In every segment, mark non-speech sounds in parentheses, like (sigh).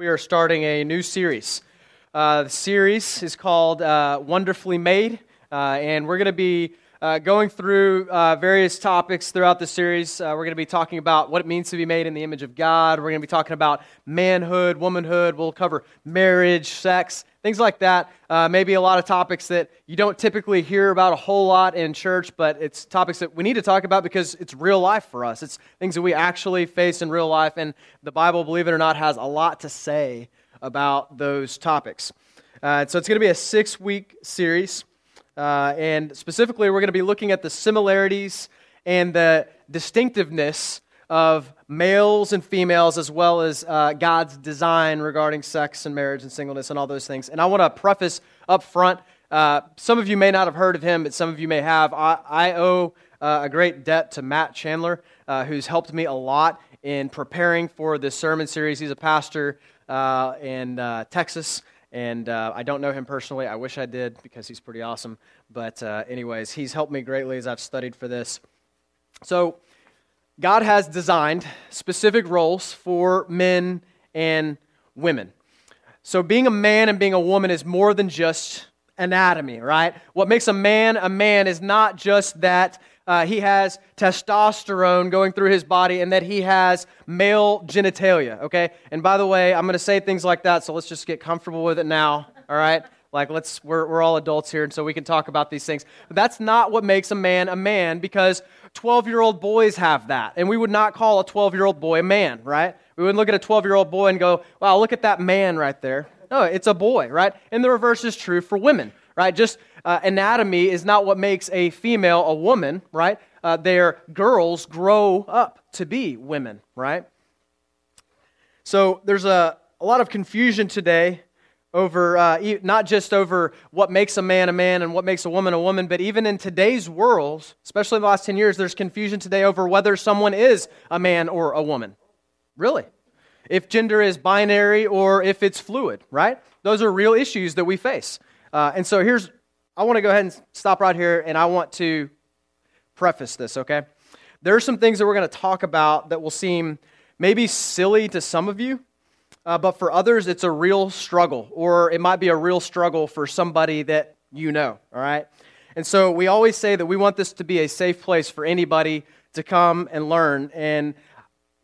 We are starting a new series. Uh, the series is called uh, Wonderfully Made, uh, and we're going to be uh, going through uh, various topics throughout the series. Uh, we're going to be talking about what it means to be made in the image of God. We're going to be talking about manhood, womanhood. We'll cover marriage, sex, things like that. Uh, maybe a lot of topics that you don't typically hear about a whole lot in church, but it's topics that we need to talk about because it's real life for us. It's things that we actually face in real life, and the Bible, believe it or not, has a lot to say about those topics. Uh, so it's going to be a six week series. Uh, and specifically, we're going to be looking at the similarities and the distinctiveness of males and females, as well as uh, God's design regarding sex and marriage and singleness and all those things. And I want to preface up front uh, some of you may not have heard of him, but some of you may have. I, I owe uh, a great debt to Matt Chandler, uh, who's helped me a lot in preparing for this sermon series. He's a pastor uh, in Texas. And uh, I don't know him personally. I wish I did because he's pretty awesome. But, uh, anyways, he's helped me greatly as I've studied for this. So, God has designed specific roles for men and women. So, being a man and being a woman is more than just anatomy, right? What makes a man a man is not just that uh, he has testosterone going through his body and that he has male genitalia, okay? And by the way, I'm going to say things like that, so let's just get comfortable with it now, all right? Like, let's, we're, we're all adults here, and so we can talk about these things. But that's not what makes a man a man because 12 year old boys have that. And we would not call a 12 year old boy a man, right? We wouldn't look at a 12 year old boy and go, wow, look at that man right there. No, it's a boy, right? And the reverse is true for women, right? Just uh, anatomy is not what makes a female a woman, right? Uh, their girls grow up to be women, right? So there's a, a lot of confusion today over uh, not just over what makes a man a man and what makes a woman a woman, but even in today's world, especially in the last 10 years, there's confusion today over whether someone is a man or a woman. Really? If gender is binary or if it's fluid, right? Those are real issues that we face. Uh, and so here's I want to go ahead and stop right here, and I want to preface this, okay? There are some things that we're going to talk about that will seem maybe silly to some of you, uh, but for others, it's a real struggle, or it might be a real struggle for somebody that you know, all right? And so we always say that we want this to be a safe place for anybody to come and learn. And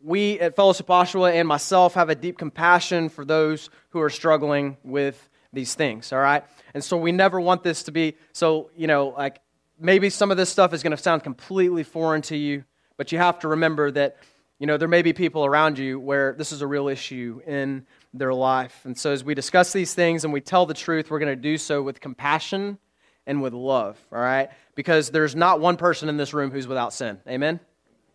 we at Fellowship Oshawa and myself have a deep compassion for those who are struggling with these things, all right? And so we never want this to be so, you know, like maybe some of this stuff is going to sound completely foreign to you, but you have to remember that, you know, there may be people around you where this is a real issue in their life. And so as we discuss these things and we tell the truth, we're going to do so with compassion and with love, all right? Because there's not one person in this room who's without sin. Amen?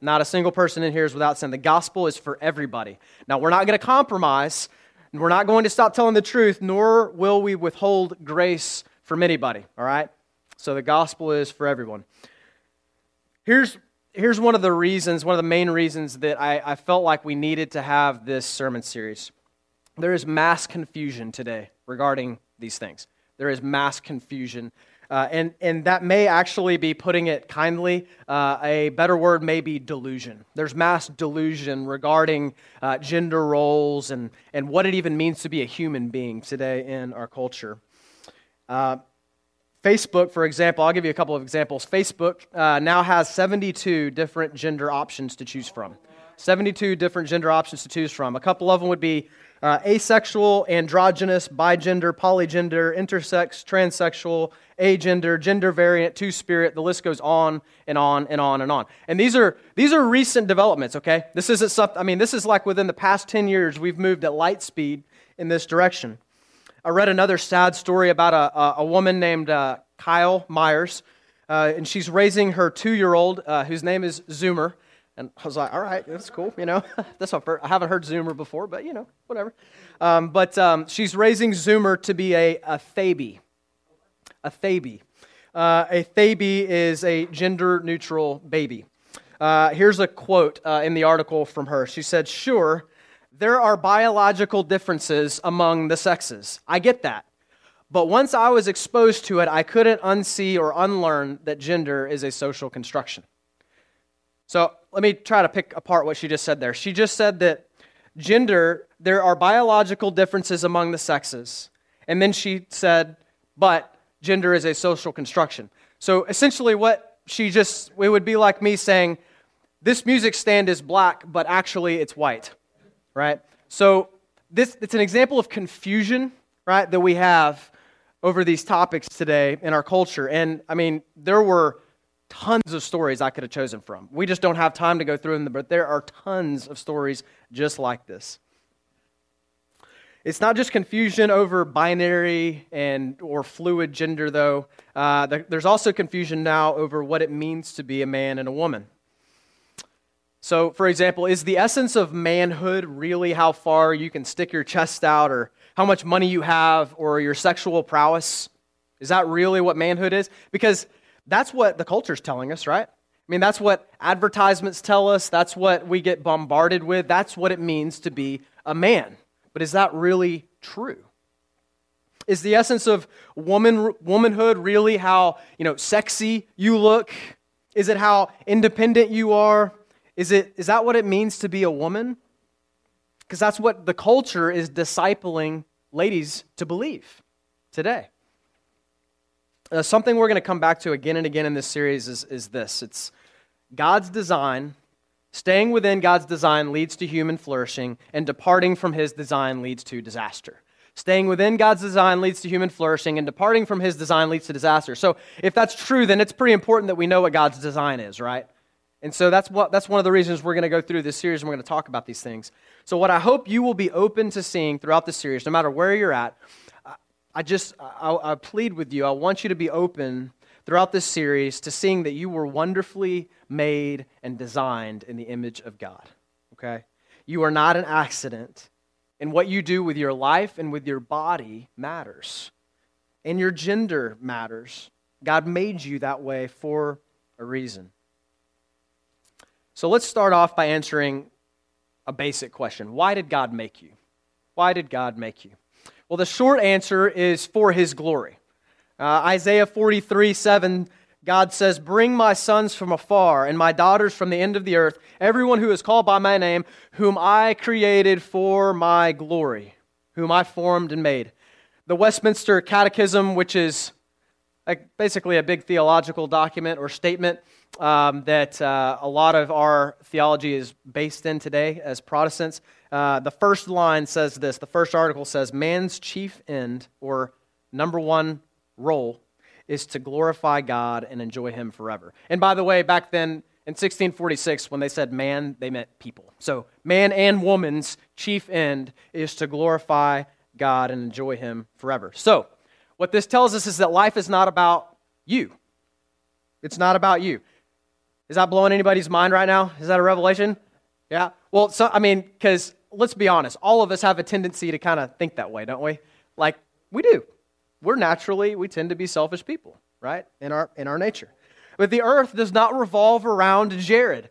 Not a single person in here is without sin. The gospel is for everybody. Now, we're not going to compromise we're not going to stop telling the truth, nor will we withhold grace from anybody, all right? So the gospel is for everyone. Here's, here's one of the reasons, one of the main reasons that I, I felt like we needed to have this sermon series. There is mass confusion today regarding these things. There is mass confusion uh, and, and that may actually be putting it kindly. Uh, a better word may be delusion. There's mass delusion regarding uh, gender roles and, and what it even means to be a human being today in our culture. Facebook, for example, I'll give you a couple of examples. Facebook uh, now has 72 different gender options to choose from. 72 different gender options to choose from. A couple of them would be uh, asexual, androgynous, bigender, polygender, intersex, transsexual, agender, gender variant, two spirit. The list goes on and on and on and on. And these are these are recent developments. Okay, this isn't something. I mean, this is like within the past ten years we've moved at light speed in this direction. I read another sad story about a a, woman named uh, Kyle Myers, uh, and she's raising her two year old uh, whose name is Zoomer. And I was like, all right, that's cool. You know, (laughs) that's not I haven't heard Zoomer before, but you know, whatever. Um, but um, she's raising Zoomer to be a, a Theyby. A Theyby. Uh, a Theyby is a gender neutral baby. Uh, here's a quote uh, in the article from her. She said, Sure, there are biological differences among the sexes. I get that. But once I was exposed to it, I couldn't unsee or unlearn that gender is a social construction. So let me try to pick apart what she just said there. She just said that gender there are biological differences among the sexes. And then she said, but gender is a social construction. So essentially, what she just, it would be like me saying, this music stand is black, but actually it's white, right? So this, it's an example of confusion, right, that we have over these topics today in our culture. And I mean, there were tons of stories I could have chosen from. We just don't have time to go through them, but there are tons of stories just like this. It's not just confusion over binary and or fluid gender, though. Uh, there's also confusion now over what it means to be a man and a woman. So, for example, is the essence of manhood really how far you can stick your chest out, or how much money you have, or your sexual prowess? Is that really what manhood is? Because that's what the culture's telling us, right? I mean, that's what advertisements tell us. That's what we get bombarded with. That's what it means to be a man. But is that really true? Is the essence of woman, womanhood really how, you know, sexy you look? Is it how independent you are? Is, it, is that what it means to be a woman? Because that's what the culture is discipling ladies to believe today. Uh, something we're going to come back to again and again in this series is, is this it's God's design Staying within God's design leads to human flourishing, and departing from his design leads to disaster. Staying within God's design leads to human flourishing, and departing from his design leads to disaster. So, if that's true, then it's pretty important that we know what God's design is, right? And so that's, what, that's one of the reasons we're going to go through this series and we're going to talk about these things. So, what I hope you will be open to seeing throughout the series, no matter where you're at, I just I, I plead with you. I want you to be open throughout this series to seeing that you were wonderfully made and designed in the image of God. Okay? You are not an accident, and what you do with your life and with your body matters. And your gender matters. God made you that way for a reason. So let's start off by answering a basic question Why did God make you? Why did God make you? Well, the short answer is for his glory. Uh, Isaiah 43 7, God says, Bring my sons from afar and my daughters from the end of the earth, everyone who is called by my name, whom I created for my glory, whom I formed and made. The Westminster Catechism, which is like basically a big theological document or statement um, that uh, a lot of our theology is based in today as Protestants. Uh, the first line says this the first article says, Man's chief end, or number one role is to glorify God and enjoy Him forever. And by the way, back then in 1646, when they said man, they meant people. So, man and woman's chief end is to glorify God and enjoy Him forever. So, what this tells us is that life is not about you. It's not about you. Is that blowing anybody's mind right now? Is that a revelation? Yeah. Well, so I mean, because let's be honest, all of us have a tendency to kind of think that way, don't we? Like we do we're naturally, we tend to be selfish people, right? In our, in our nature. But the earth does not revolve around Jared,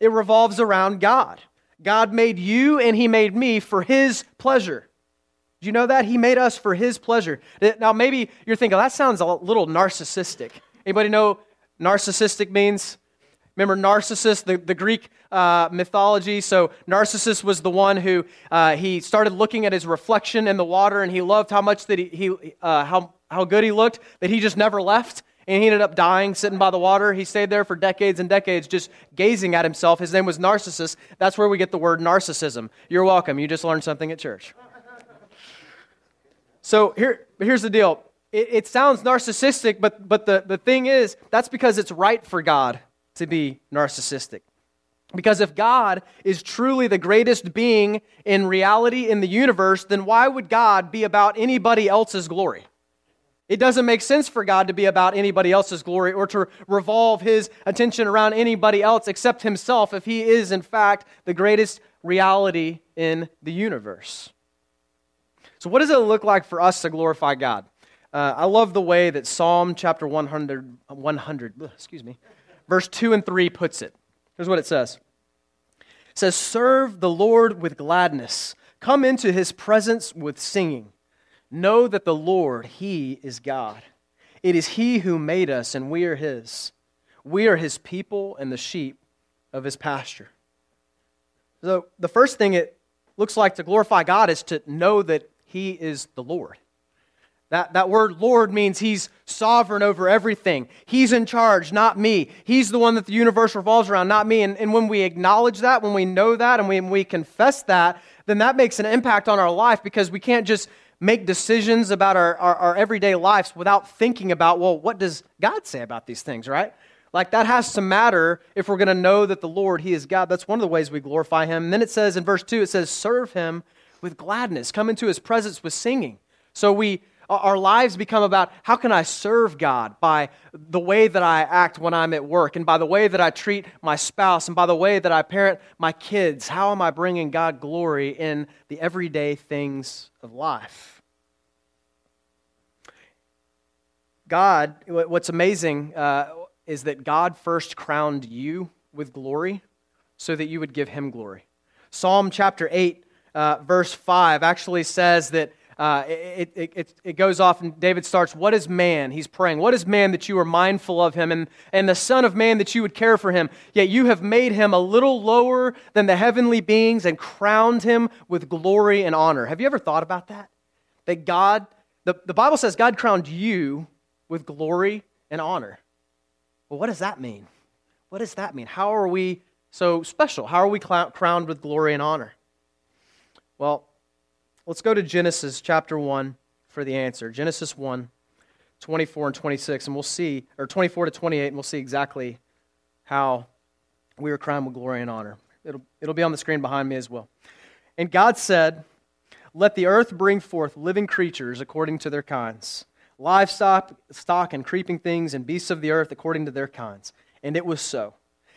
it revolves around God. God made you and He made me for His pleasure. Do you know that? He made us for His pleasure. Now, maybe you're thinking, that sounds a little narcissistic. Anybody know narcissistic means? Remember Narcissus, the, the Greek uh, mythology? So Narcissus was the one who uh, he started looking at his reflection in the water, and he loved how much that he, he uh, how how good he looked that he just never left, and he ended up dying sitting by the water. He stayed there for decades and decades, just gazing at himself. His name was Narcissus. That's where we get the word narcissism. You're welcome. You just learned something at church. So here, here's the deal. It, it sounds narcissistic, but but the, the thing is, that's because it's right for God to be narcissistic. Because if God is truly the greatest being in reality in the universe, then why would God be about anybody else's glory? It doesn't make sense for God to be about anybody else's glory or to revolve his attention around anybody else except himself if he is, in fact, the greatest reality in the universe. So, what does it look like for us to glorify God? Uh, I love the way that Psalm chapter 100, 100 excuse me, verse 2 and 3 puts it. Here's what it says It says, Serve the Lord with gladness, come into his presence with singing. Know that the Lord, he is God. It is he who made us, and we are his. We are his people and the sheep of his pasture. So, the first thing it looks like to glorify God is to know that He is the Lord. That, that word Lord means He's sovereign over everything. He's in charge, not me. He's the one that the universe revolves around, not me. And, and when we acknowledge that, when we know that, and when we confess that, then that makes an impact on our life because we can't just make decisions about our, our, our everyday lives without thinking about, well, what does God say about these things, right? Like that has to matter if we're going to know that the Lord, He is God. That's one of the ways we glorify Him. And then it says in verse 2, it says, serve Him with gladness, come into His presence with singing. So we our lives become about how can I serve God by the way that I act when I'm at work, and by the way that I treat my spouse, and by the way that I parent my kids. How am I bringing God glory in the everyday things of life? God, what's amazing uh, is that God first crowned you with glory so that you would give him glory. Psalm chapter 8, uh, verse 5 actually says that uh, it, it, it, it, goes off, and David starts, What is man? He's praying, What is man that you are mindful of him, and, and the Son of Man that you would care for him? Yet you have made him a little lower than the heavenly beings and crowned him with glory and honor. Have you ever thought about that? That God, the, the Bible says God crowned you with glory and honor. Well, what does that mean? What does that mean? How are we so special? How are we crowned with glory and honor? Well, Let's go to Genesis chapter 1 for the answer. Genesis 1, 24 and 26, and we'll see, or 24 to 28, and we'll see exactly how we are crowned with glory and honor. It'll, it'll be on the screen behind me as well. And God said, Let the earth bring forth living creatures according to their kinds, livestock stock and creeping things, and beasts of the earth according to their kinds. And it was so.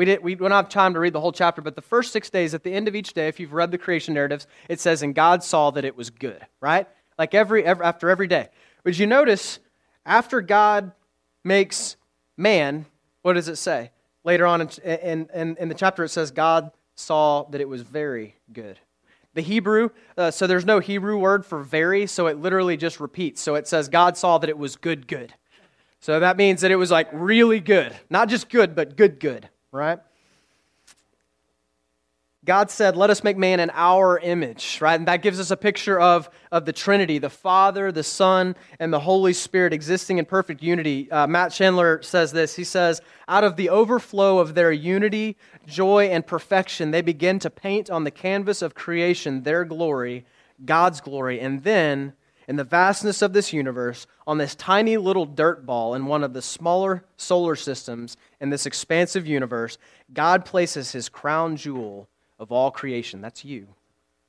we, did, we don't have time to read the whole chapter, but the first six days, at the end of each day, if you've read the creation narratives, it says, And God saw that it was good, right? Like every, every after every day. But you notice, after God makes man, what does it say? Later on in, in, in, in the chapter, it says, God saw that it was very good. The Hebrew, uh, so there's no Hebrew word for very, so it literally just repeats. So it says, God saw that it was good, good. So that means that it was like really good. Not just good, but good, good right? God said, Let us make man in our image, right? And that gives us a picture of, of the Trinity, the Father, the Son, and the Holy Spirit existing in perfect unity. Uh, Matt Chandler says this He says, Out of the overflow of their unity, joy, and perfection, they begin to paint on the canvas of creation their glory, God's glory, and then in the vastness of this universe, on this tiny little dirt ball in one of the smaller solar systems in this expansive universe, God places his crown jewel of all creation. That's you.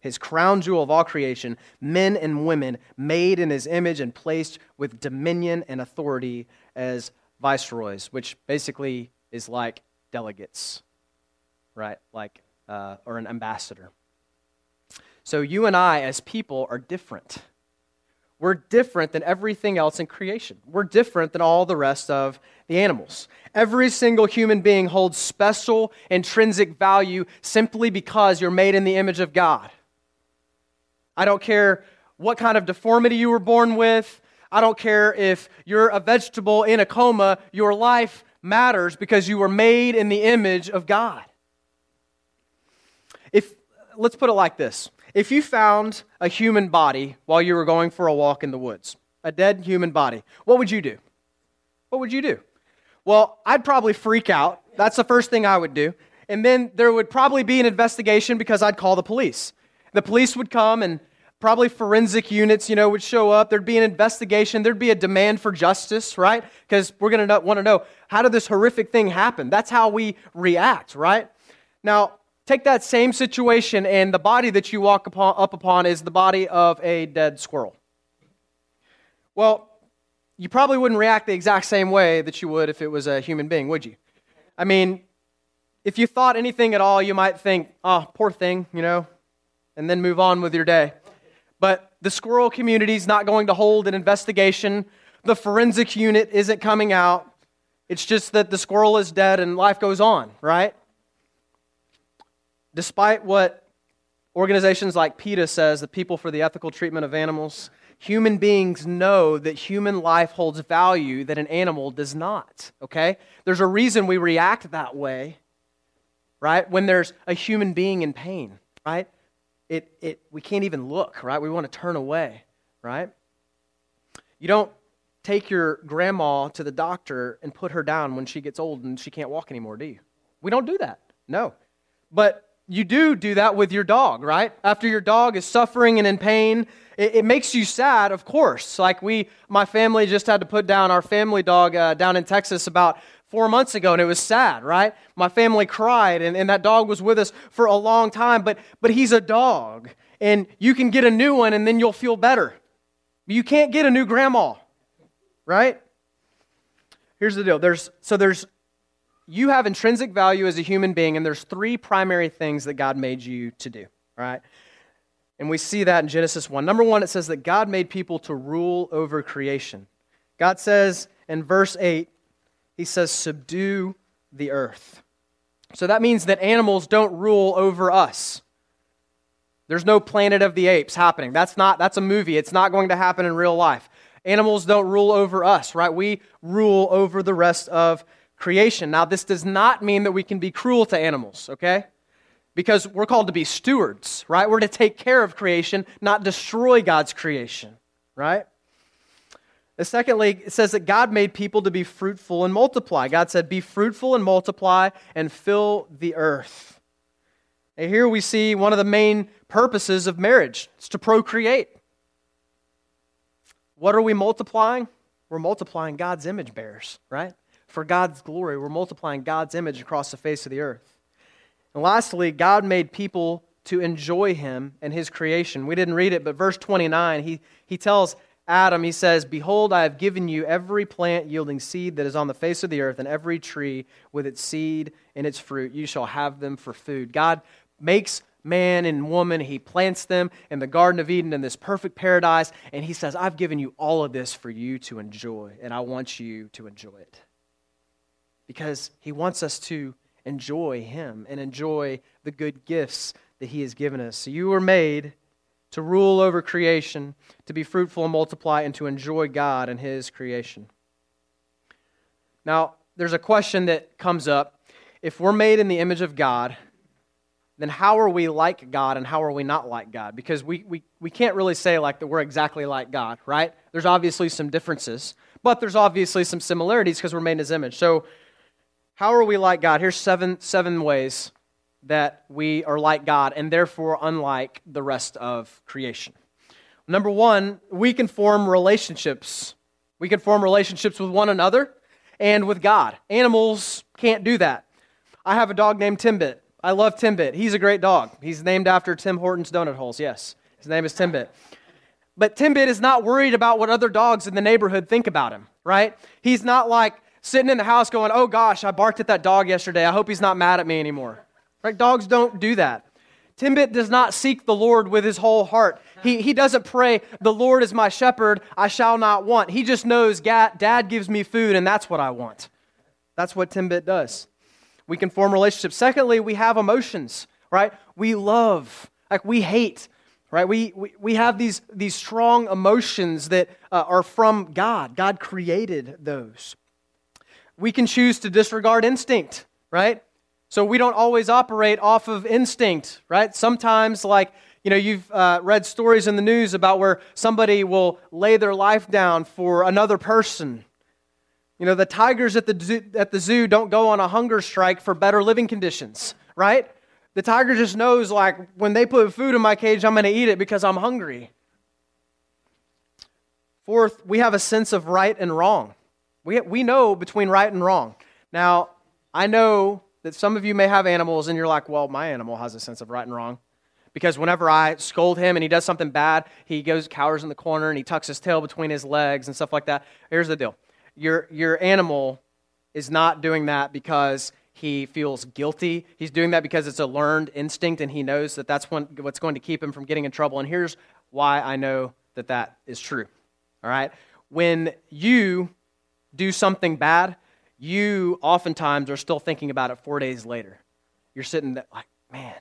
His crown jewel of all creation, men and women made in his image and placed with dominion and authority as viceroys, which basically is like delegates, right? Like, uh, or an ambassador. So you and I, as people, are different we're different than everything else in creation. We're different than all the rest of the animals. Every single human being holds special intrinsic value simply because you're made in the image of God. I don't care what kind of deformity you were born with. I don't care if you're a vegetable in a coma. Your life matters because you were made in the image of God. If let's put it like this. If you found a human body while you were going for a walk in the woods, a dead human body, what would you do? What would you do? Well, I'd probably freak out. That's the first thing I would do. And then there would probably be an investigation because I'd call the police. The police would come and probably forensic units, you know, would show up. There'd be an investigation. There'd be a demand for justice, right? Because we're going to want to know how did this horrific thing happen? That's how we react, right? Now, take that same situation, and the body that you walk upon, up upon is the body of a dead squirrel. Well, you probably wouldn't react the exact same way that you would if it was a human being, would you? I mean, if you thought anything at all, you might think, oh, poor thing, you know, and then move on with your day. But the squirrel community is not going to hold an investigation. The forensic unit isn't coming out. It's just that the squirrel is dead and life goes on, right? Despite what organizations like PETA says, the People for the Ethical Treatment of Animals, human beings know that human life holds value that an animal does not, okay? There's a reason we react that way, right? When there's a human being in pain, right? it, it, we can't even look, right? We want to turn away, right? You don't take your grandma to the doctor and put her down when she gets old and she can't walk anymore, do you? We don't do that. No. But you do do that with your dog, right? After your dog is suffering and in pain, it, it makes you sad, of course. Like we, my family just had to put down our family dog uh, down in Texas about four months ago, and it was sad, right? My family cried, and, and that dog was with us for a long time, but, but he's a dog, and you can get a new one, and then you'll feel better. You can't get a new grandma, right? Here's the deal. There's, so there's, you have intrinsic value as a human being, and there's three primary things that God made you to do, right? And we see that in Genesis 1. Number one, it says that God made people to rule over creation. God says in verse 8, he says, subdue the earth. So that means that animals don't rule over us. There's no planet of the apes happening. That's not that's a movie. It's not going to happen in real life. Animals don't rule over us, right? We rule over the rest of creation. Now this does not mean that we can be cruel to animals, okay? Because we're called to be stewards, right? We're to take care of creation, not destroy God's creation, right? And secondly, it says that God made people to be fruitful and multiply. God said, Be fruitful and multiply and fill the earth. And here we see one of the main purposes of marriage it's to procreate. What are we multiplying? We're multiplying God's image bearers, right? For God's glory, we're multiplying God's image across the face of the earth. And lastly, God made people to enjoy Him and His creation. We didn't read it, but verse 29, he, he tells Adam, he says, Behold, I have given you every plant yielding seed that is on the face of the earth, and every tree with its seed and its fruit. You shall have them for food. God makes man and woman, he plants them in the Garden of Eden in this perfect paradise, and he says, I've given you all of this for you to enjoy, and I want you to enjoy it. Because he wants us to enjoy him and enjoy the good gifts that he has given us. So you were made to rule over creation, to be fruitful and multiply, and to enjoy God and His creation. Now, there's a question that comes up. If we're made in the image of God, then how are we like God and how are we not like God? Because we, we, we can't really say like that we're exactly like God, right? There's obviously some differences, but there's obviously some similarities because we're made in his image. So how are we like God? Here's seven, seven ways that we are like God and therefore unlike the rest of creation. Number one, we can form relationships. We can form relationships with one another and with God. Animals can't do that. I have a dog named Timbit. I love Timbit. He's a great dog. He's named after Tim Hortons donut holes. Yes, his name is Timbit. But Timbit is not worried about what other dogs in the neighborhood think about him, right? He's not like sitting in the house going, oh gosh, I barked at that dog yesterday. I hope he's not mad at me anymore. Right? Dogs don't do that. Timbit does not seek the Lord with his whole heart. He, he doesn't pray, The Lord is my shepherd, I shall not want. He just knows Dad gives me food, and that's what I want. That's what Timbit does. We can form relationships. Secondly, we have emotions, right? We love, like we hate, right? We, we, we have these, these strong emotions that uh, are from God. God created those. We can choose to disregard instinct, right? So we don't always operate off of instinct, right? Sometimes, like, you know, you've uh, read stories in the news about where somebody will lay their life down for another person. You know, the tigers at the, zoo, at the zoo don't go on a hunger strike for better living conditions, right? The tiger just knows, like, when they put food in my cage, I'm going to eat it because I'm hungry. Fourth, we have a sense of right and wrong. We, we know between right and wrong. Now, I know that some of you may have animals and you're like, well, my animal has a sense of right and wrong. Because whenever I scold him and he does something bad, he goes, cowers in the corner and he tucks his tail between his legs and stuff like that. Here's the deal your, your animal is not doing that because he feels guilty. He's doing that because it's a learned instinct and he knows that that's when, what's going to keep him from getting in trouble. And here's why I know that that is true. All right? When you do something bad, you oftentimes are still thinking about it four days later. You're sitting there like, man,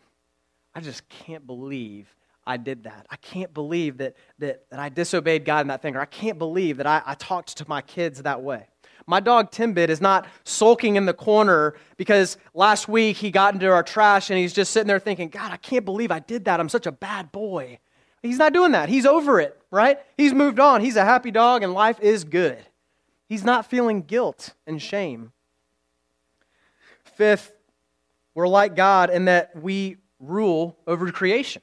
I just can't believe I did that. I can't believe that, that, that I disobeyed God in that thing, or I can't believe that I, I talked to my kids that way. My dog Timbit is not sulking in the corner because last week he got into our trash and he's just sitting there thinking, God, I can't believe I did that. I'm such a bad boy. He's not doing that. He's over it, right? He's moved on. He's a happy dog and life is good. He's not feeling guilt and shame. Fifth, we're like God in that we rule over creation.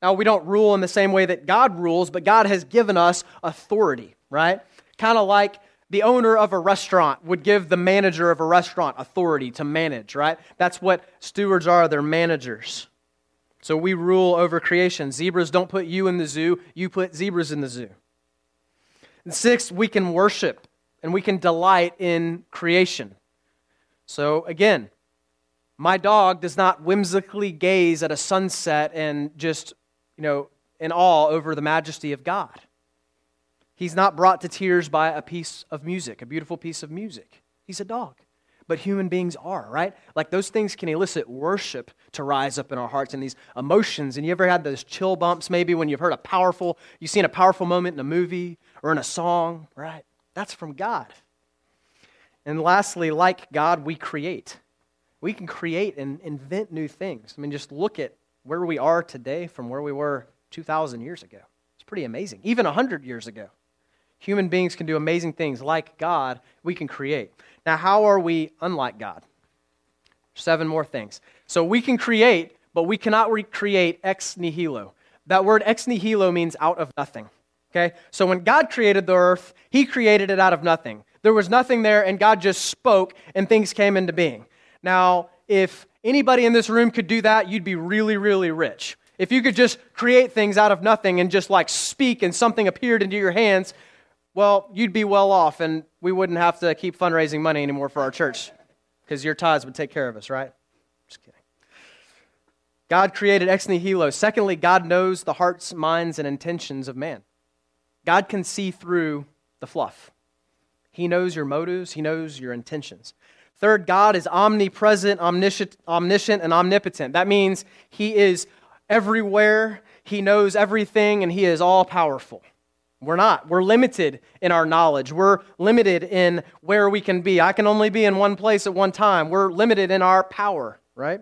Now, we don't rule in the same way that God rules, but God has given us authority, right? Kind of like the owner of a restaurant would give the manager of a restaurant authority to manage, right? That's what stewards are, they're managers. So we rule over creation. Zebras don't put you in the zoo, you put zebras in the zoo. And sixth, we can worship and we can delight in creation. So again, my dog does not whimsically gaze at a sunset and just, you know, in awe over the majesty of God. He's not brought to tears by a piece of music, a beautiful piece of music. He's a dog. But human beings are, right? Like those things can elicit worship to rise up in our hearts and these emotions. And you ever had those chill bumps maybe when you've heard a powerful, you've seen a powerful moment in a movie or in a song, right? That's from God. And lastly, like God, we create. We can create and invent new things. I mean, just look at where we are today from where we were 2,000 years ago. It's pretty amazing. Even 100 years ago. Human beings can do amazing things. Like God, we can create. Now, how are we unlike God? Seven more things. So we can create, but we cannot recreate ex nihilo. That word ex nihilo means out of nothing. Okay? So when God created the earth, he created it out of nothing. There was nothing there, and God just spoke, and things came into being. Now, if anybody in this room could do that, you'd be really, really rich. If you could just create things out of nothing and just like speak and something appeared into your hands, well, you'd be well off and we wouldn't have to keep fundraising money anymore for our church because your tithes would take care of us, right? Just kidding. God created ex nihilo. Secondly, God knows the hearts, minds, and intentions of man. God can see through the fluff. He knows your motives, He knows your intentions. Third, God is omnipresent, omniscient, omniscient, and omnipotent. That means He is everywhere, He knows everything, and He is all powerful. We're not. We're limited in our knowledge. We're limited in where we can be. I can only be in one place at one time. We're limited in our power, right?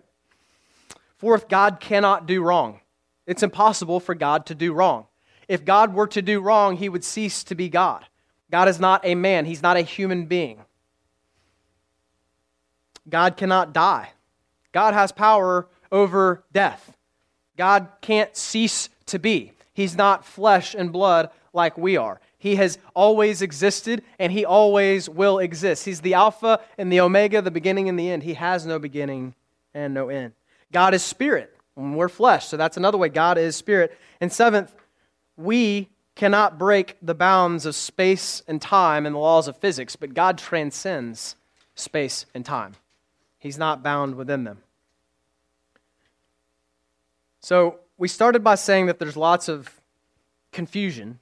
Fourth, God cannot do wrong. It's impossible for God to do wrong. If God were to do wrong, he would cease to be God. God is not a man, he's not a human being. God cannot die. God has power over death. God can't cease to be. He's not flesh and blood like we are. He has always existed and he always will exist. He's the Alpha and the Omega, the beginning and the end. He has no beginning and no end. God is spirit, and we're flesh, so that's another way God is spirit. And seventh, we cannot break the bounds of space and time and the laws of physics, but God transcends space and time. He's not bound within them. So, we started by saying that there's lots of confusion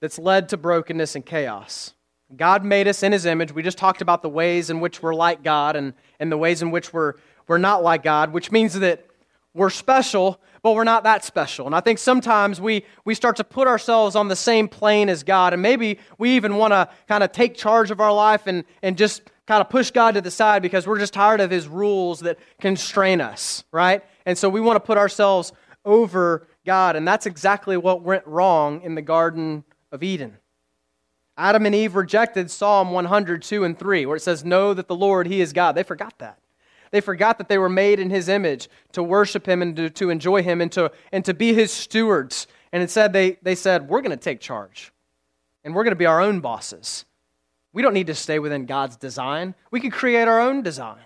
that's led to brokenness and chaos. God made us in his image. We just talked about the ways in which we're like God and, and the ways in which we're, we're not like God, which means that we're special, but we're not that special. And I think sometimes we, we start to put ourselves on the same plane as God, and maybe we even want to kind of take charge of our life and, and just kind of push God to the side because we're just tired of his rules that constrain us, right? And so we want to put ourselves over God, and that's exactly what went wrong in the Garden of Eden. Adam and Eve rejected Psalm 102 and 3, where it says, Know that the Lord, He is God. They forgot that. They forgot that they were made in his image to worship him and to, to enjoy him and to, and to be his stewards. And instead, they, they said, We're going to take charge and we're going to be our own bosses. We don't need to stay within God's design. We can create our own design.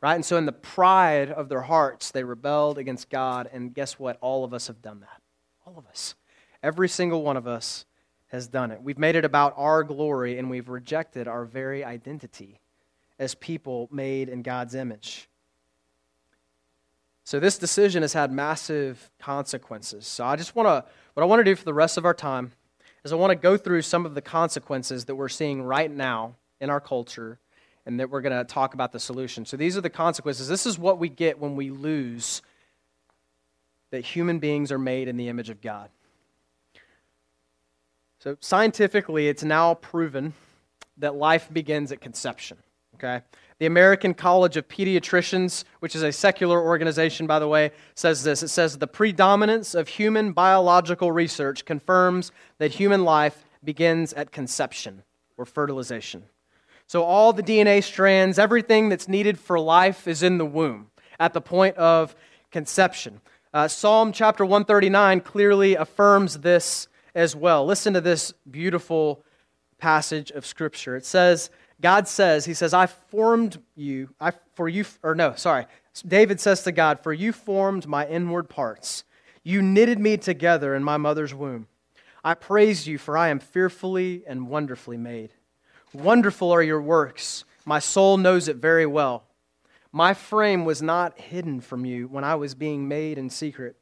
Right? And so, in the pride of their hearts, they rebelled against God. And guess what? All of us have done that. All of us. Every single one of us has done it. We've made it about our glory, and we've rejected our very identity as people made in God's image. So, this decision has had massive consequences. So, I just want to, what I want to do for the rest of our time is I want to go through some of the consequences that we're seeing right now in our culture and that we're going to talk about the solution. So these are the consequences. This is what we get when we lose that human beings are made in the image of God. So scientifically, it's now proven that life begins at conception. Okay? The American College of Pediatricians, which is a secular organization, by the way, says this. It says the predominance of human biological research confirms that human life begins at conception or fertilization. So, all the DNA strands, everything that's needed for life is in the womb at the point of conception. Uh, Psalm chapter 139 clearly affirms this as well. Listen to this beautiful passage of Scripture. It says, God says, He says, I formed you, I, for you, or no, sorry. David says to God, For you formed my inward parts. You knitted me together in my mother's womb. I praise you, for I am fearfully and wonderfully made. Wonderful are your works. My soul knows it very well. My frame was not hidden from you when I was being made in secret,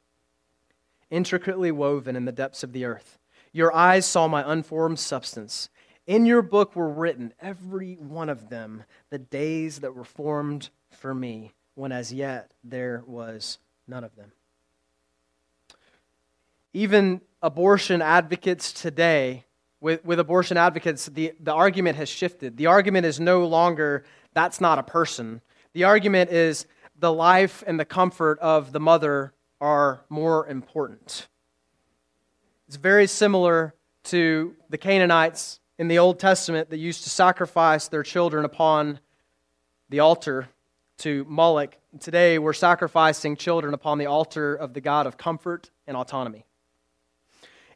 intricately woven in the depths of the earth. Your eyes saw my unformed substance. In your book were written, every one of them, the days that were formed for me, when as yet there was none of them. Even abortion advocates today, with, with abortion advocates, the, the argument has shifted. The argument is no longer that's not a person. The argument is the life and the comfort of the mother are more important. It's very similar to the Canaanites in the Old Testament that used to sacrifice their children upon the altar to Moloch. Today, we're sacrificing children upon the altar of the God of comfort and autonomy.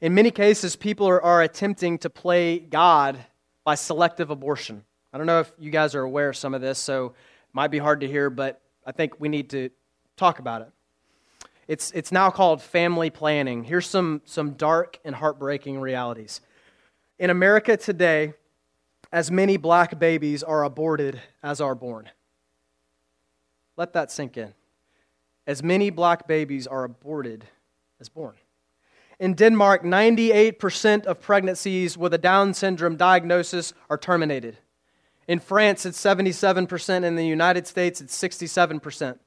In many cases, people are, are attempting to play God by selective abortion. I don't know if you guys are aware of some of this, so it might be hard to hear, but I think we need to talk about it. It's, it's now called family planning. Here's some, some dark and heartbreaking realities. In America today, as many black babies are aborted as are born. Let that sink in. As many black babies are aborted as born. In Denmark, 98% of pregnancies with a Down syndrome diagnosis are terminated. In France, it's 77%. In the United States, it's 67%.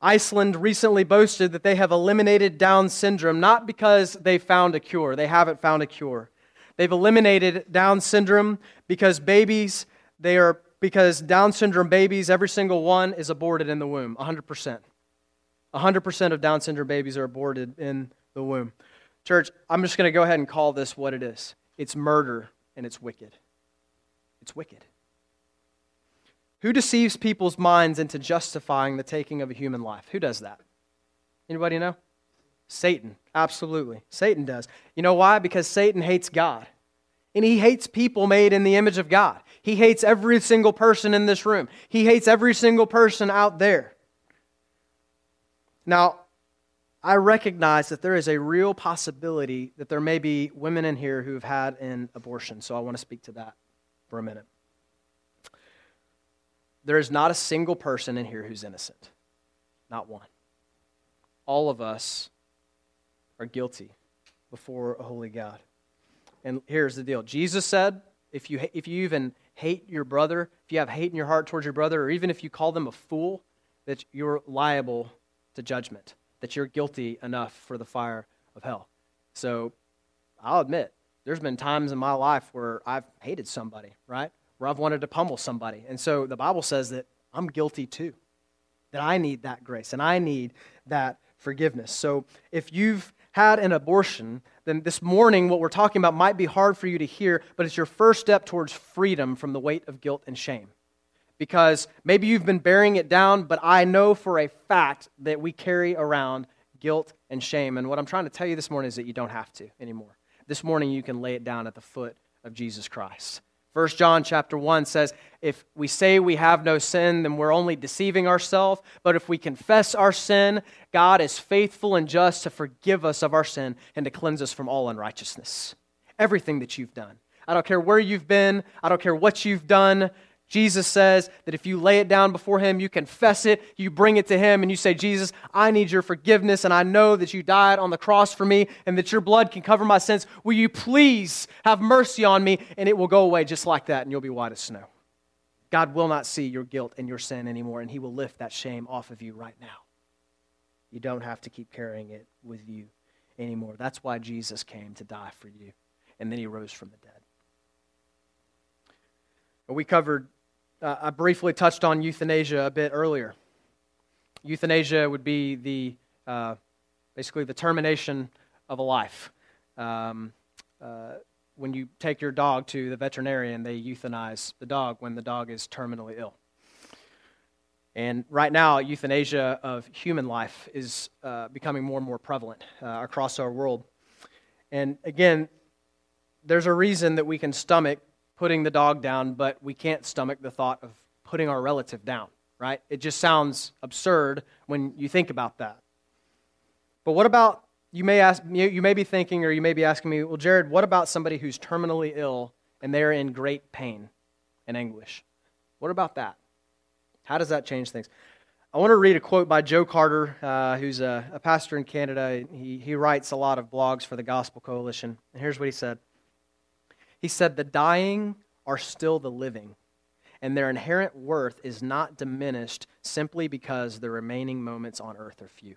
Iceland recently boasted that they have eliminated Down syndrome not because they found a cure, they haven't found a cure. They've eliminated Down syndrome because babies, they are because Down syndrome babies, every single one is aborted in the womb, 100%. 100% of Down syndrome babies are aborted in the womb. Church, I'm just going to go ahead and call this what it is. It's murder and it's wicked. It's wicked. Who deceives people's minds into justifying the taking of a human life? Who does that? Anybody know? Satan, absolutely. Satan does. You know why? Because Satan hates God. And he hates people made in the image of God. He hates every single person in this room. He hates every single person out there. Now, I recognize that there is a real possibility that there may be women in here who have had an abortion, so I want to speak to that for a minute. There is not a single person in here who's innocent. Not one. All of us are guilty before a holy God. And here's the deal Jesus said, if you, if you even hate your brother, if you have hate in your heart towards your brother, or even if you call them a fool, that you're liable to judgment, that you're guilty enough for the fire of hell. So I'll admit, there's been times in my life where I've hated somebody, right? Where I've wanted to pummel somebody. And so the Bible says that I'm guilty too, that I need that grace and I need that forgiveness. So if you've had an abortion, then this morning what we're talking about might be hard for you to hear, but it's your first step towards freedom from the weight of guilt and shame. because maybe you've been bearing it down, but I know for a fact that we carry around guilt and shame. And what I'm trying to tell you this morning is that you don't have to anymore. This morning you can lay it down at the foot of Jesus Christ. 1 John chapter 1 says, if we say we have no sin, then we're only deceiving ourselves. But if we confess our sin, God is faithful and just to forgive us of our sin and to cleanse us from all unrighteousness. Everything that you've done. I don't care where you've been, I don't care what you've done. Jesus says that if you lay it down before Him, you confess it, you bring it to Him, and you say, Jesus, I need your forgiveness, and I know that you died on the cross for me, and that your blood can cover my sins. Will you please have mercy on me? And it will go away just like that, and you'll be white as snow. God will not see your guilt and your sin anymore, and He will lift that shame off of you right now. You don't have to keep carrying it with you anymore. That's why Jesus came to die for you, and then He rose from the dead. We covered uh, I briefly touched on euthanasia a bit earlier. Euthanasia would be the uh, basically the termination of a life. Um, uh, when you take your dog to the veterinarian, they euthanize the dog when the dog is terminally ill. And right now, euthanasia of human life is uh, becoming more and more prevalent uh, across our world. And again, there's a reason that we can stomach putting the dog down, but we can't stomach the thought of putting our relative down, right? It just sounds absurd when you think about that. But what about you may ask you may be thinking or you may be asking me, well Jared, what about somebody who's terminally ill and they're in great pain and anguish? What about that? How does that change things? I want to read a quote by Joe Carter, uh, who's a, a pastor in Canada. He, he writes a lot of blogs for the Gospel Coalition. And here's what he said he said, The dying are still the living, and their inherent worth is not diminished simply because the remaining moments on earth are few.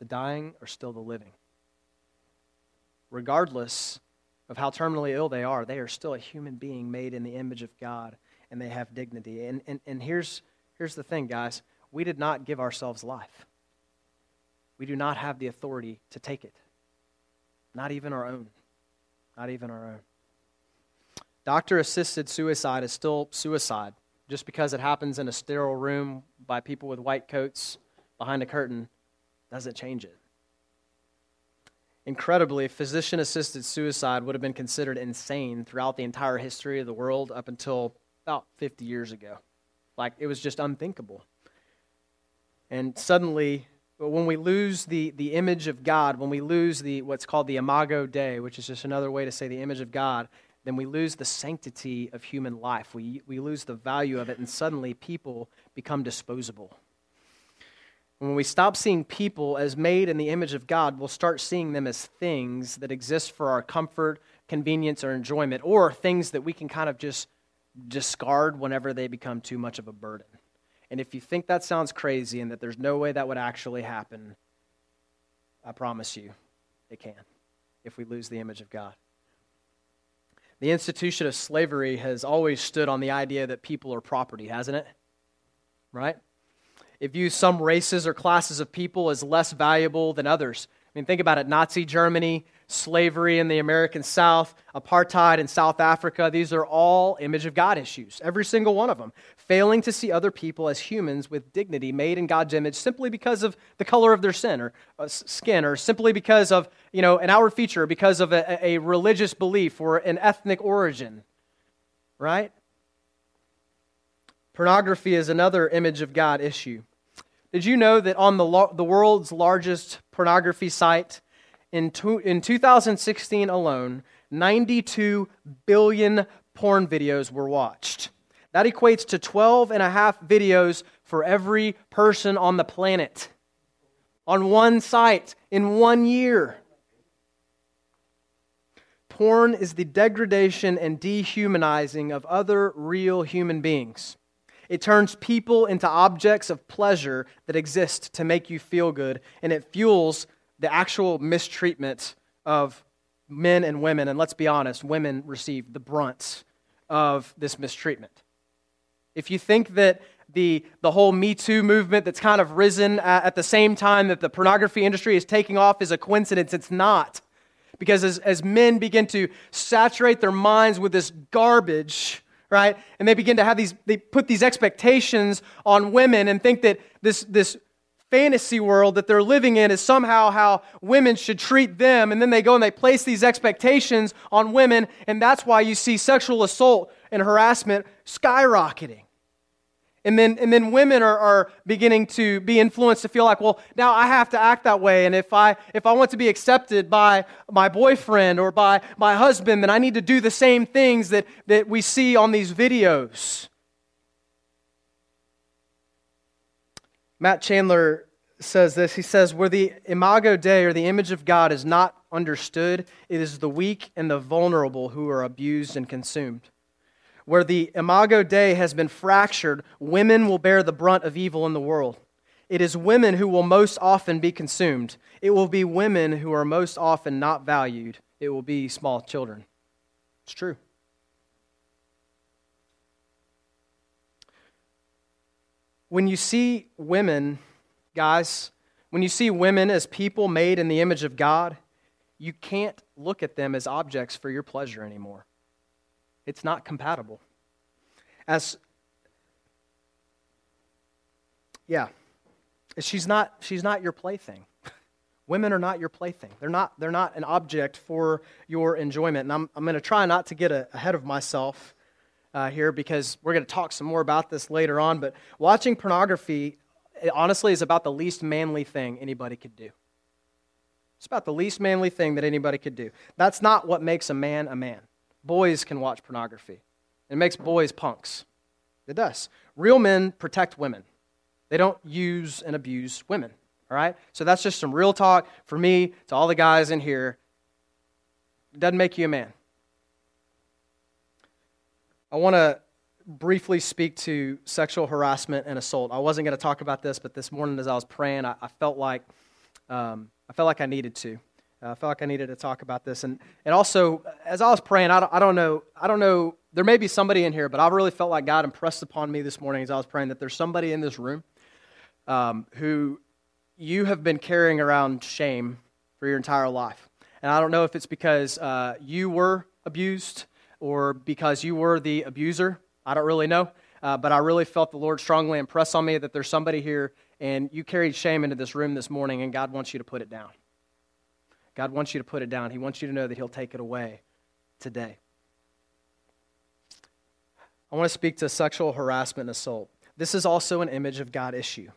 The dying are still the living. Regardless of how terminally ill they are, they are still a human being made in the image of God, and they have dignity. And, and, and here's, here's the thing, guys we did not give ourselves life. We do not have the authority to take it, not even our own not even our own. Doctor assisted suicide is still suicide. Just because it happens in a sterile room by people with white coats behind a curtain doesn't change it. Incredibly, physician assisted suicide would have been considered insane throughout the entire history of the world up until about 50 years ago. Like, it was just unthinkable. And suddenly, but when we lose the, the image of God, when we lose the what's called the imago Dei, which is just another way to say the image of God, then we lose the sanctity of human life. We, we lose the value of it, and suddenly people become disposable. When we stop seeing people as made in the image of God, we'll start seeing them as things that exist for our comfort, convenience, or enjoyment, or things that we can kind of just discard whenever they become too much of a burden. And if you think that sounds crazy and that there's no way that would actually happen, I promise you it can if we lose the image of God. The institution of slavery has always stood on the idea that people are property, hasn't it? Right? It views some races or classes of people as less valuable than others. I mean, think about it Nazi Germany, slavery in the American South, apartheid in South Africa. These are all image of God issues, every single one of them. Failing to see other people as humans with dignity made in God's image simply because of the color of their sin or uh, skin, or simply because of you know an outward feature, because of a, a religious belief or an ethnic origin. Right? Pornography is another image of God issue. Did you know that on the, lo- the world's largest pornography site, in, in 2016 alone, 92 billion porn videos were watched. That equates to 12 and a half videos for every person on the planet on one site in one year. Porn is the degradation and dehumanizing of other real human beings. It turns people into objects of pleasure that exist to make you feel good, and it fuels the actual mistreatment of men and women, and let's be honest, women receive the brunt of this mistreatment. If you think that the, the whole Me Too movement that's kind of risen at, at the same time that the pornography industry is taking off is a coincidence, it's not. Because as, as men begin to saturate their minds with this garbage, right? And they begin to have these, they put these expectations on women and think that this, this fantasy world that they're living in is somehow how women should treat them. And then they go and they place these expectations on women, and that's why you see sexual assault and harassment skyrocketing. And then, and then women are, are beginning to be influenced to feel like, well, now I have to act that way. And if I, if I want to be accepted by my boyfriend or by my husband, then I need to do the same things that, that we see on these videos. Matt Chandler says this. He says, Where the imago Dei, or the image of God, is not understood, it is the weak and the vulnerable who are abused and consumed. Where the imago Dei has been fractured, women will bear the brunt of evil in the world. It is women who will most often be consumed. It will be women who are most often not valued. It will be small children. It's true. When you see women, guys, when you see women as people made in the image of God, you can't look at them as objects for your pleasure anymore. It's not compatible. As yeah, she's not she's not your plaything. (laughs) Women are not your plaything. They're not they're not an object for your enjoyment. And I'm I'm going to try not to get a, ahead of myself uh, here because we're going to talk some more about this later on. But watching pornography, honestly, is about the least manly thing anybody could do. It's about the least manly thing that anybody could do. That's not what makes a man a man. Boys can watch pornography. It makes boys punks. It does. Real men protect women, they don't use and abuse women. All right? So that's just some real talk for me to all the guys in here. It doesn't make you a man. I want to briefly speak to sexual harassment and assault. I wasn't going to talk about this, but this morning as I was praying, I, I felt like um, I felt like I needed to. Uh, I felt like I needed to talk about this. And, and also, as I was praying, I don't, I don't know, I don't know, there may be somebody in here, but I really felt like God impressed upon me this morning as I was praying that there's somebody in this room um, who you have been carrying around shame for your entire life. And I don't know if it's because uh, you were abused or because you were the abuser. I don't really know. Uh, but I really felt the Lord strongly impress on me that there's somebody here and you carried shame into this room this morning, and God wants you to put it down. God wants you to put it down. He wants you to know that He'll take it away today. I want to speak to sexual harassment and assault. This is also an image of God issue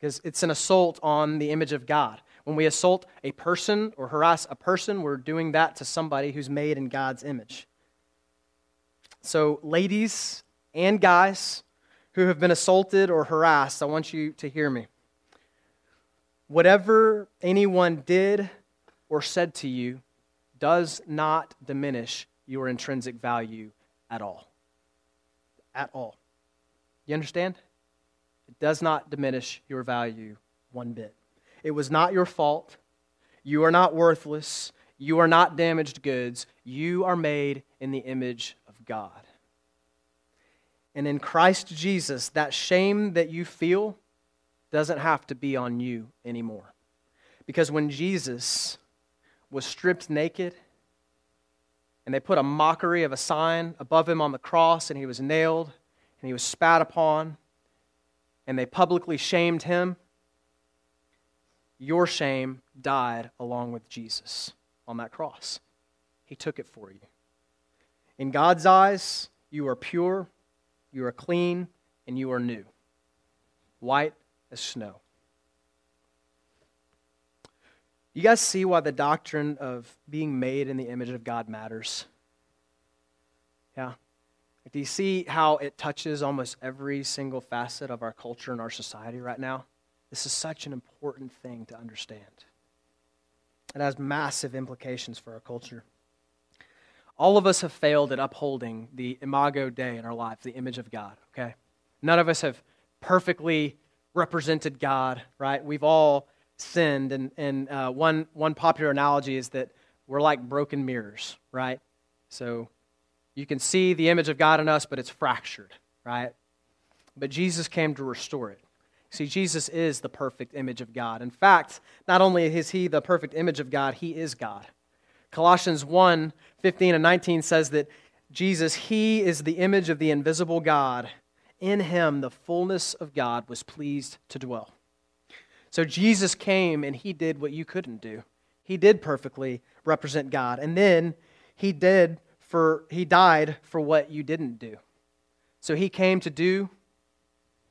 because it's an assault on the image of God. When we assault a person or harass a person, we're doing that to somebody who's made in God's image. So, ladies and guys who have been assaulted or harassed, I want you to hear me. Whatever anyone did or said to you does not diminish your intrinsic value at all. At all. You understand? It does not diminish your value one bit. It was not your fault. You are not worthless. You are not damaged goods. You are made in the image God. And in Christ Jesus, that shame that you feel doesn't have to be on you anymore. Because when Jesus was stripped naked, and they put a mockery of a sign above him on the cross, and he was nailed, and he was spat upon, and they publicly shamed him. Your shame died along with Jesus on that cross. He took it for you. In God's eyes, you are pure, you are clean, and you are new, white as snow. You guys see why the doctrine of being made in the image of God matters? Yeah. Do you see how it touches almost every single facet of our culture and our society right now? This is such an important thing to understand. It has massive implications for our culture. All of us have failed at upholding the imago Dei in our life, the image of God, okay? None of us have perfectly represented God, right? We've all sinned. And, and uh, one, one popular analogy is that we're like broken mirrors, right? So you can see the image of God in us, but it's fractured, right? But Jesus came to restore it. See, Jesus is the perfect image of God. In fact, not only is he the perfect image of God, he is God. Colossians 1 15 and 19 says that Jesus, he is the image of the invisible God. In him, the fullness of God was pleased to dwell. So Jesus came and he did what you couldn't do. He did perfectly represent God. And then he did for he died for what you didn't do. So he came to do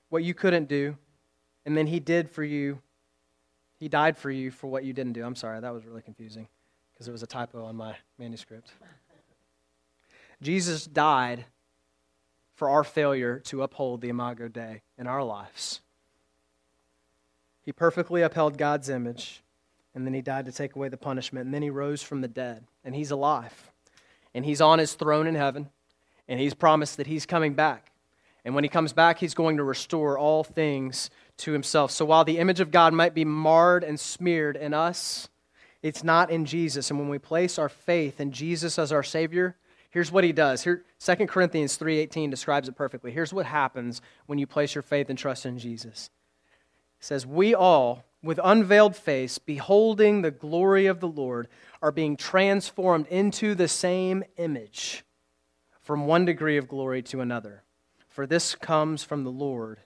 what you couldn't do, and then he did for you. He died for you for what you didn't do. I'm sorry, that was really confusing because it was a typo on my manuscript. Jesus died for our failure to uphold the Imago Dei in our lives. He perfectly upheld God's image, and then he died to take away the punishment, and then he rose from the dead, and he's alive. And he's on his throne in heaven, and he's promised that he's coming back. And when he comes back, he's going to restore all things to himself. So while the image of God might be marred and smeared in us, it's not in Jesus. And when we place our faith in Jesus as our Savior, Here's what he does. Here 2 Corinthians 3:18 describes it perfectly. Here's what happens when you place your faith and trust in Jesus. It says, "We all with unveiled face, beholding the glory of the Lord, are being transformed into the same image from one degree of glory to another. For this comes from the Lord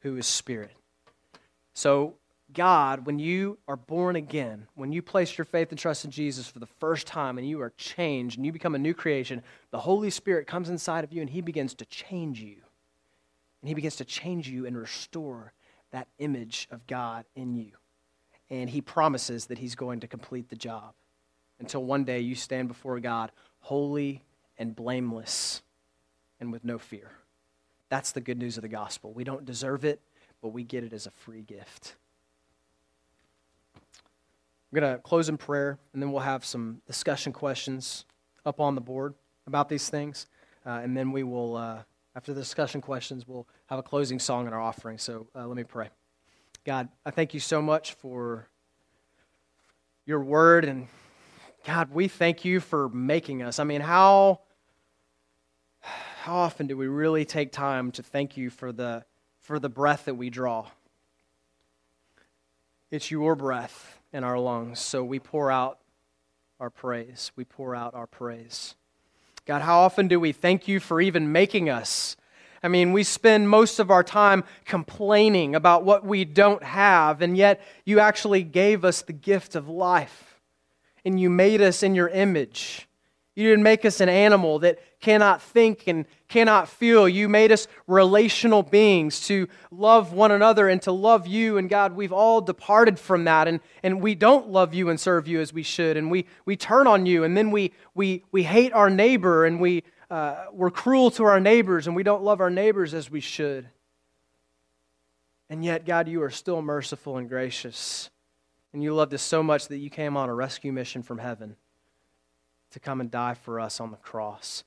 who is Spirit. So, God, when you are born again, when you place your faith and trust in Jesus for the first time and you are changed and you become a new creation, the Holy Spirit comes inside of you and He begins to change you. And He begins to change you and restore that image of God in you. And He promises that He's going to complete the job until one day you stand before God holy and blameless and with no fear. That's the good news of the gospel. We don't deserve it, but we get it as a free gift. We're going to close in prayer, and then we'll have some discussion questions up on the board about these things. Uh, and then we will, uh, after the discussion questions, we'll have a closing song in our offering. So uh, let me pray. God, I thank you so much for your word. And God, we thank you for making us. I mean, how, how often do we really take time to thank you for the, for the breath that we draw? It's your breath in our lungs. So we pour out our praise. We pour out our praise. God, how often do we thank you for even making us? I mean, we spend most of our time complaining about what we don't have, and yet you actually gave us the gift of life, and you made us in your image. You didn't make us an animal that cannot think and cannot feel. You made us relational beings to love one another and to love you. And God, we've all departed from that. And, and we don't love you and serve you as we should. And we, we turn on you. And then we, we, we hate our neighbor and we, uh, we're cruel to our neighbors and we don't love our neighbors as we should. And yet, God, you are still merciful and gracious. And you loved us so much that you came on a rescue mission from heaven to come and die for us on the cross.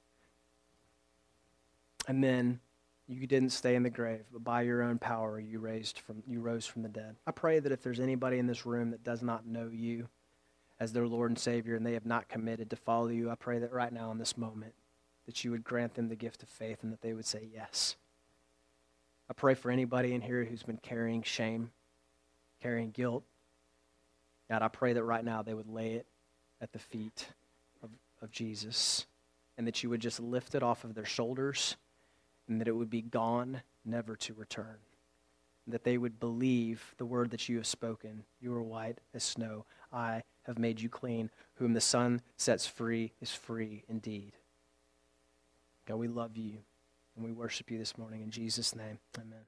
And then you didn't stay in the grave, but by your own power you raised from you rose from the dead. I pray that if there's anybody in this room that does not know you as their Lord and Savior and they have not committed to follow you, I pray that right now in this moment that you would grant them the gift of faith and that they would say yes. I pray for anybody in here who's been carrying shame, carrying guilt. God, I pray that right now they would lay it at the feet of Jesus and that you would just lift it off of their shoulders and that it would be gone, never to return. That they would believe the word that you have spoken. You are white as snow. I have made you clean. Whom the Son sets free is free indeed. God, we love you and we worship you this morning. In Jesus' name, amen.